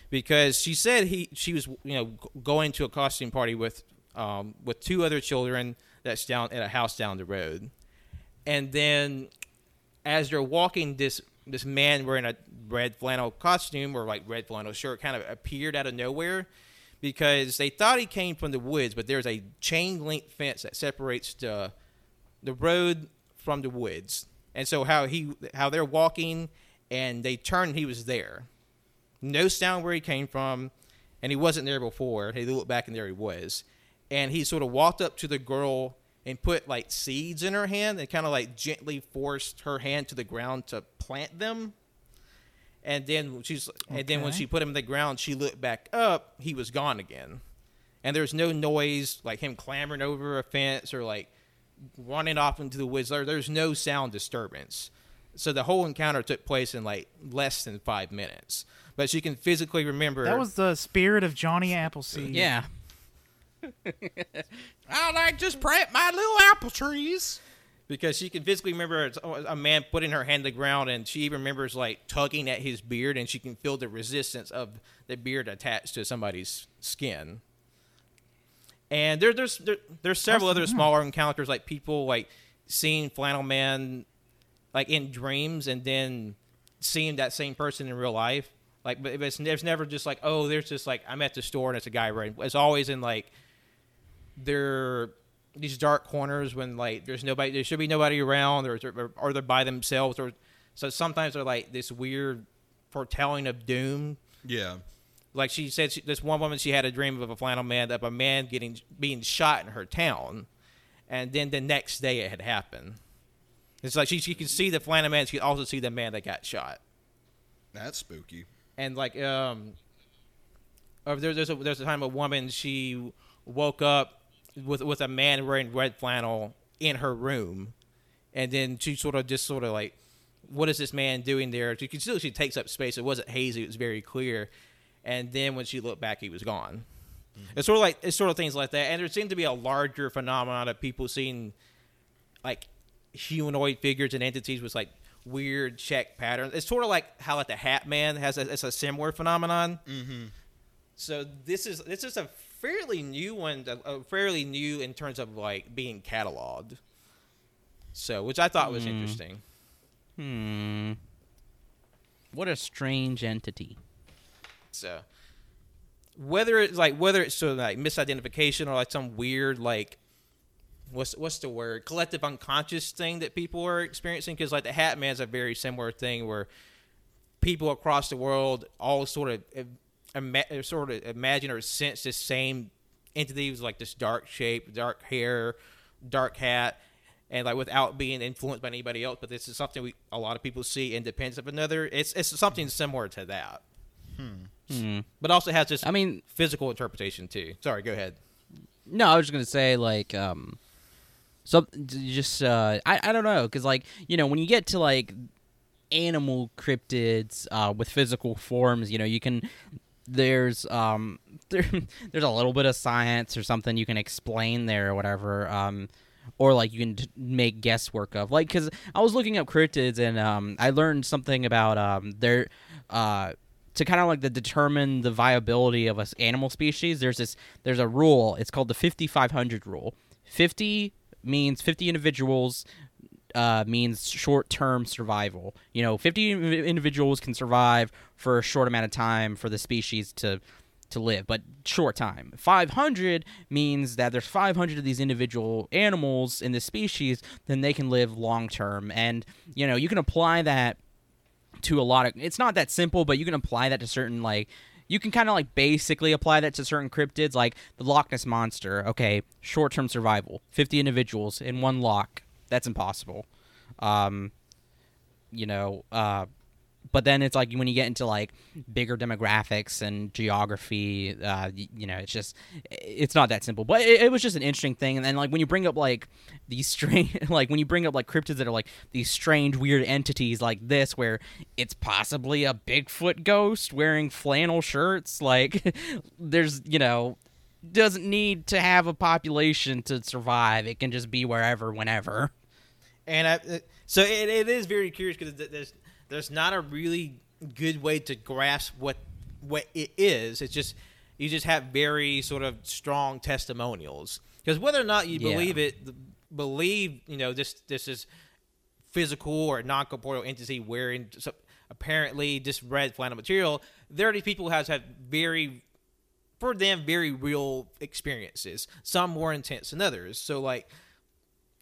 Because she said he she was you know going to a costume party with um, with two other children that's down at a house down the road, and then as they're walking, this this man wearing a red flannel costume or like red flannel shirt kind of appeared out of nowhere because they thought he came from the woods, but there's a chain link fence that separates the the road from the woods. And so how he how they're walking and they turned, he was there. No sound where he came from, and he wasn't there before. he looked back and there he was. And he sort of walked up to the girl and put like seeds in her hand and kind of like gently forced her hand to the ground to plant them. And then she's and then when she put him in the ground, she looked back up. He was gone again, and there's no noise like him clambering over a fence or like running off into the woods. There, there's no sound disturbance. So the whole encounter took place in like less than five minutes. But she can physically remember. That was the spirit of Johnny Appleseed. Yeah. I like just plant my little apple trees. because she can physically remember oh, a man putting her hand to the ground, and she even remembers like tugging at his beard, and she can feel the resistance of the beard attached to somebody's skin. And there, there's there, there's several other smaller encounters, like people like seeing Flannel Man like in dreams, and then seeing that same person in real life. Like, but it's, it's never just like, oh, there's just like I'm at the store and it's a guy running. It's always in like they're these dark corners when like there's nobody, there should be nobody around, or or, or they're by themselves, or so sometimes they're like this weird foretelling of doom. Yeah. Like she said, she, this one woman she had a dream of a flannel man of a man getting being shot in her town, and then the next day it had happened. It's like she she could see the flannel man, she could also see the man that got shot. That's spooky. and like um or there, there's a there's a time a woman she woke up with with a man wearing red flannel in her room. And then she sort of just sort of like what is this man doing there? She can still she takes up space. It wasn't hazy. It was very clear and then when she looked back he was gone it's sort of like it's sort of things like that and there seemed to be a larger phenomenon of people seeing like humanoid figures and entities with like weird check patterns. It's sort of like how like the Hat Man has a, it's a similar phenomenon. Mm-hmm. So this is this is a fairly new one, a, a fairly new in terms of like being cataloged. So which I thought was interesting. Hmm. What a strange entity. So whether it's like whether it's sort of like misidentification or like some weird like what's what's the word collective unconscious thing that people are experiencing because like the Hat Man's a very similar thing where people across the world all sort of ima- sort of imagine or sense this same entity with like this dark shape, dark hair, dark hat, and like without being influenced by anybody else. But this is something we a lot of people see independent of another. It's it's something similar to that, Hmm. But also has this I mean, physical interpretation too. Sorry, go ahead. No, I was just gonna say like um, so just uh, I I don't know because like you know when you get to like animal cryptids uh, with physical forms, you know you can there's um there, there's a little bit of science or something you can explain there or whatever um or like you can t- make guesswork of like because i was looking up cryptids and um i learned something about um their uh to kind of like the determine the viability of an animal species there's this there's a rule it's called the 5500 rule 50 means 50 individuals uh, means short-term survival. You know, 50 individuals can survive for a short amount of time for the species to to live, but short time. 500 means that there's 500 of these individual animals in the species, then they can live long term. And you know, you can apply that to a lot of. It's not that simple, but you can apply that to certain like. You can kind of like basically apply that to certain cryptids, like the Loch Ness monster. Okay, short-term survival, 50 individuals in one loch. That's impossible. Um, you know, uh, but then it's like when you get into like bigger demographics and geography, uh, y- you know, it's just it's not that simple. But it, it was just an interesting thing. And then like when you bring up like these strange, like when you bring up like cryptids that are like these strange, weird entities like this, where it's possibly a Bigfoot ghost wearing flannel shirts, like there's you know doesn't need to have a population to survive. It can just be wherever, whenever. And I, uh, so it, it is very curious because there's there's not a really good way to grasp what what it is. It's just you just have very sort of strong testimonials because whether or not you Yeah. believe it, believe you know this this is physical or non corporeal entity wearing so, apparently this red flannel material. There are these people who have had very for them very real experiences. Some more intense than others. So like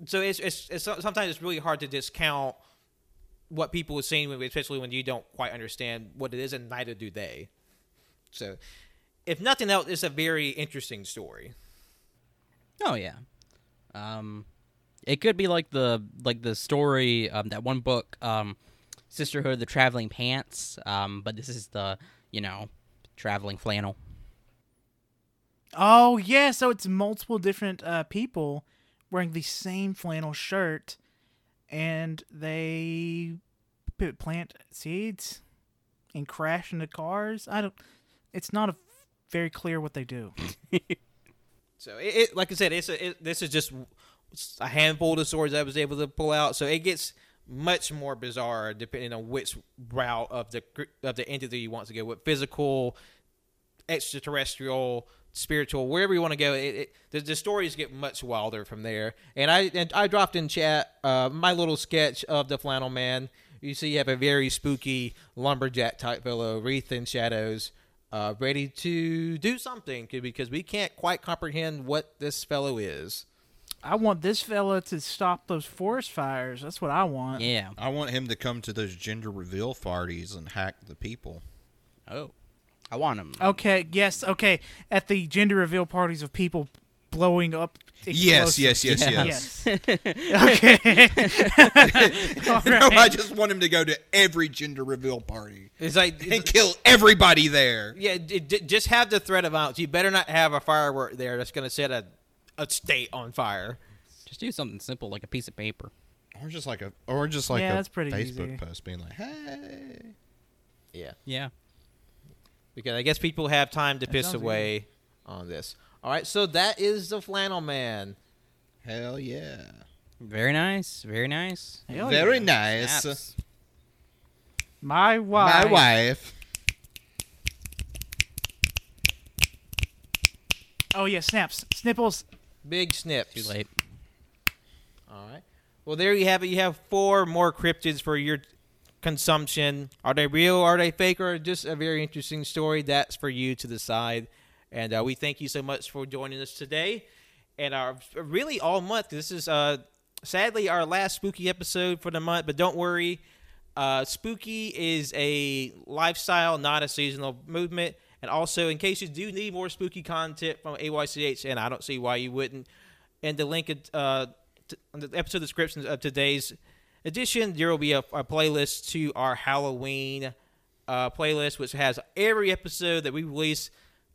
so it's, it's, it's sometimes it's really hard to discount what people are seeing, especially when you don't quite understand what it is, and neither do they. So, if nothing else, it's a very interesting story. Oh yeah. Um, it could be like the like the story um, that one book, um, Sisterhood of the Traveling Pants. Um, but this is the you know traveling flannel. Oh yeah, so it's multiple different uh, people wearing the same flannel shirt, and they p- plant seeds and crash into cars. I don't. It's not a, very clear what they do. So, it, it like I said, it's a, it, this is just a handful of swords I was able to pull out. So it gets much more bizarre depending on which route of the of the entity you want to go with physical, extraterrestrial, spiritual, wherever you want to go. It, it, the, the stories get much wilder from there. And I and I dropped in chat uh, my little sketch of the flannel man. You see, you have a very spooky lumberjack type fellow, wreathed in shadows, uh, ready to do something because we can't quite comprehend what this fellow is. I want this fella to stop those forest fires. That's what I want. Yeah. I want him to come to those gender reveal parties and hack the people. Oh. I want him. Okay, yes, okay. At the gender reveal parties of people blowing up. Yes, explosives. yes, yes, yes. okay. All No, I just want him to go to every gender reveal party It's like and kill everybody there. Yeah, d- d- just have the threat of violence. You better not have a firework there that's going to set a, a state on fire. Just do something simple like a piece of paper. Or just like a, or just like Yeah, a that's pretty Facebook easy. post being like, "Hey, Yeah, Yeah. because I guess people have time to That piss sounds away on this. All right, so that is the flannel man. hell yeah, Very nice. Very nice. Hell very yeah. nice." Snaps. My wife. My wife. Oh yeah, snaps, snipples. Big snips. Too late. All right. Well, there you have it. You have four more cryptids for your consumption. Are they real? Are they fake? Or just a very interesting story? That's for you to decide. And uh, we thank you so much for joining us today. And our really all month. This is uh, sadly our last spooky episode for the month. But don't worry. Uh, spooky is a lifestyle, not a seasonal movement. And also, in case you do need more spooky content from AYCH, and I don't see why you wouldn't, and the link uh, t- on the episode descriptions of today's edition, there will be a, a playlist to our Halloween uh, playlist, which has every episode that we release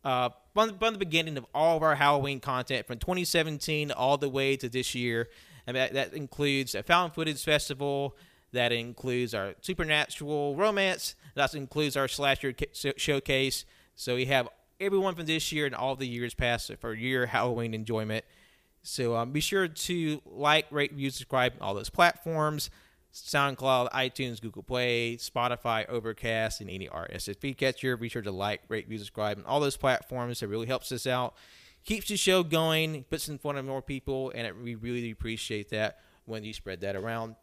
uh, from, from the beginning of all of our Halloween content from 2017 all the way to this year. And that, that includes a found footage festival. That includes our supernatural romance. That includes our slasher ca- showcase. So we have everyone from this year and all the years past for your Halloween enjoyment. So um, be sure to like, rate, review, subscribe on all those platforms SoundCloud, iTunes, Google Play, Spotify, Overcast, and any RSS feed catcher. Be sure to like, rate, review, subscribe and all those platforms. It really helps us out, keeps the show going, puts in front of more people, and it, we really appreciate that when you spread that around.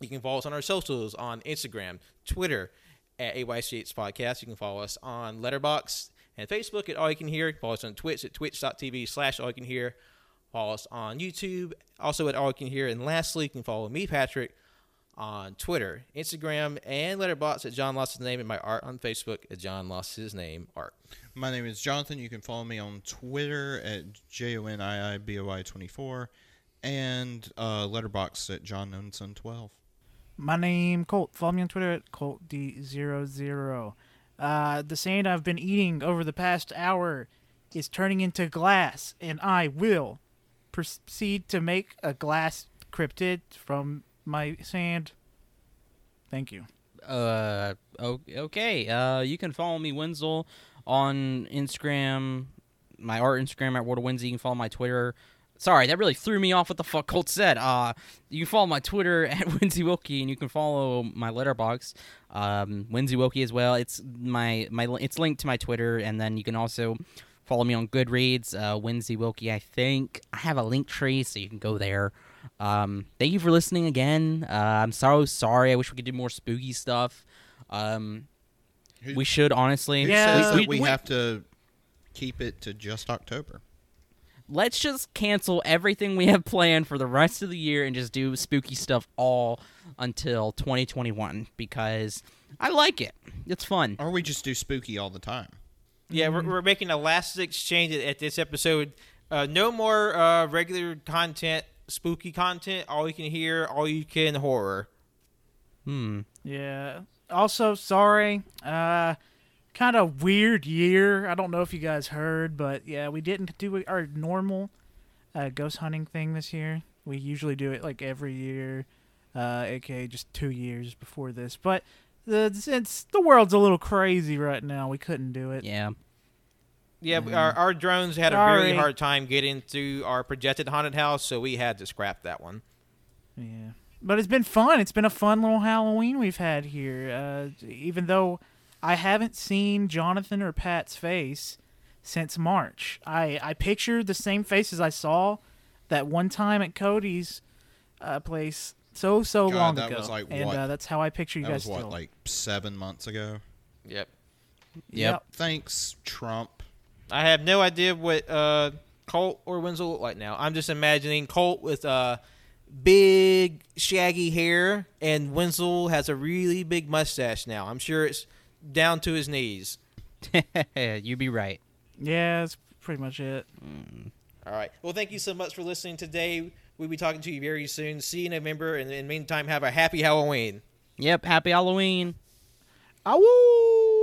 You can follow us on our socials on Instagram, Twitter at AYCH Podcast. You can follow us on Letterboxd and Facebook at All You Can Hear. Follow us on Twitch at twitch.tv slash All You Can Hear. Follow us on YouTube, also at All You Can Hear. And lastly, you can follow me, Patrick, on Twitter, Instagram, and Letterboxd at John Lost His Name, and my art on Facebook at John Lost His Name Art. My name is Jonathan. You can follow me on Twitter at J O N I I B O I 24 and uh, Letterboxd at John Nonson 12. My name Colt. Follow me on Twitter at ColtD00. Uh, the sand I've been eating over the past hour is turning into glass, and I will proceed to make a glass cryptid from my sand. Thank you. Uh, okay. Uh, you can follow me, Wenzel, on Instagram, my art Instagram at World of Winsy. You can follow my Twitter. Sorry, that really threw me off what the fuck Colt said. Uh, you can follow my Twitter at Winsy Wilkie, and you can follow my Letterboxd, um, Winsy Wilkie as well. It's my my it's linked to my Twitter, and then you can also follow me on Goodreads, uh, Winsy Wilkie. I think I have a Linktree, so you can go there. Um, thank you for listening again. Uh, I'm so sorry. I wish we could do more spooky stuff. Um, Who- we should honestly. Yeah. says we, we, we- have to keep it to just October? Let's just cancel everything we have planned for the rest of the year and just do spooky stuff all until 2021 because I like it. It's fun. Or we just do spooky all the time? Yeah, we're, we're making a last exchange at this episode. Uh, no more uh, regular content, spooky content. All you can hear, all you can horror. Hmm. Yeah. Also, sorry. Uh, kind of weird year. I don't know if you guys heard, but yeah, we didn't do our normal uh, ghost hunting thing this year. We usually do it like every year, uh, aka just two years before this. But the since the world's a little crazy right now, we couldn't do it. Yeah. Yeah, our, our drones had a Sorry. very hard time getting to our projected haunted house, so we had to scrap that one. Yeah. But it's been fun. It's been a fun little Halloween we've had here. Uh, even though I haven't seen Jonathan or Pat's face since March. I, I pictured the same faces I saw that one time at Cody's uh, place so, so God, long that ago. was like and what? Uh, that's how I picture you That guys was what, still. like seven months ago? Yep. Yep. Thanks, Trump. I have no idea what uh, Colt or Wenzel look like now. I'm just imagining Colt with uh, big, shaggy hair, and Wenzel has a really big mustache now. I'm sure it's down to his knees. You'd be right. Yeah, that's pretty much it. All right. Well, thank you so much for listening today. We'll be talking to you very soon. See you in November, and in the meantime, have a happy Halloween. Yep. Happy Halloween. Awoo!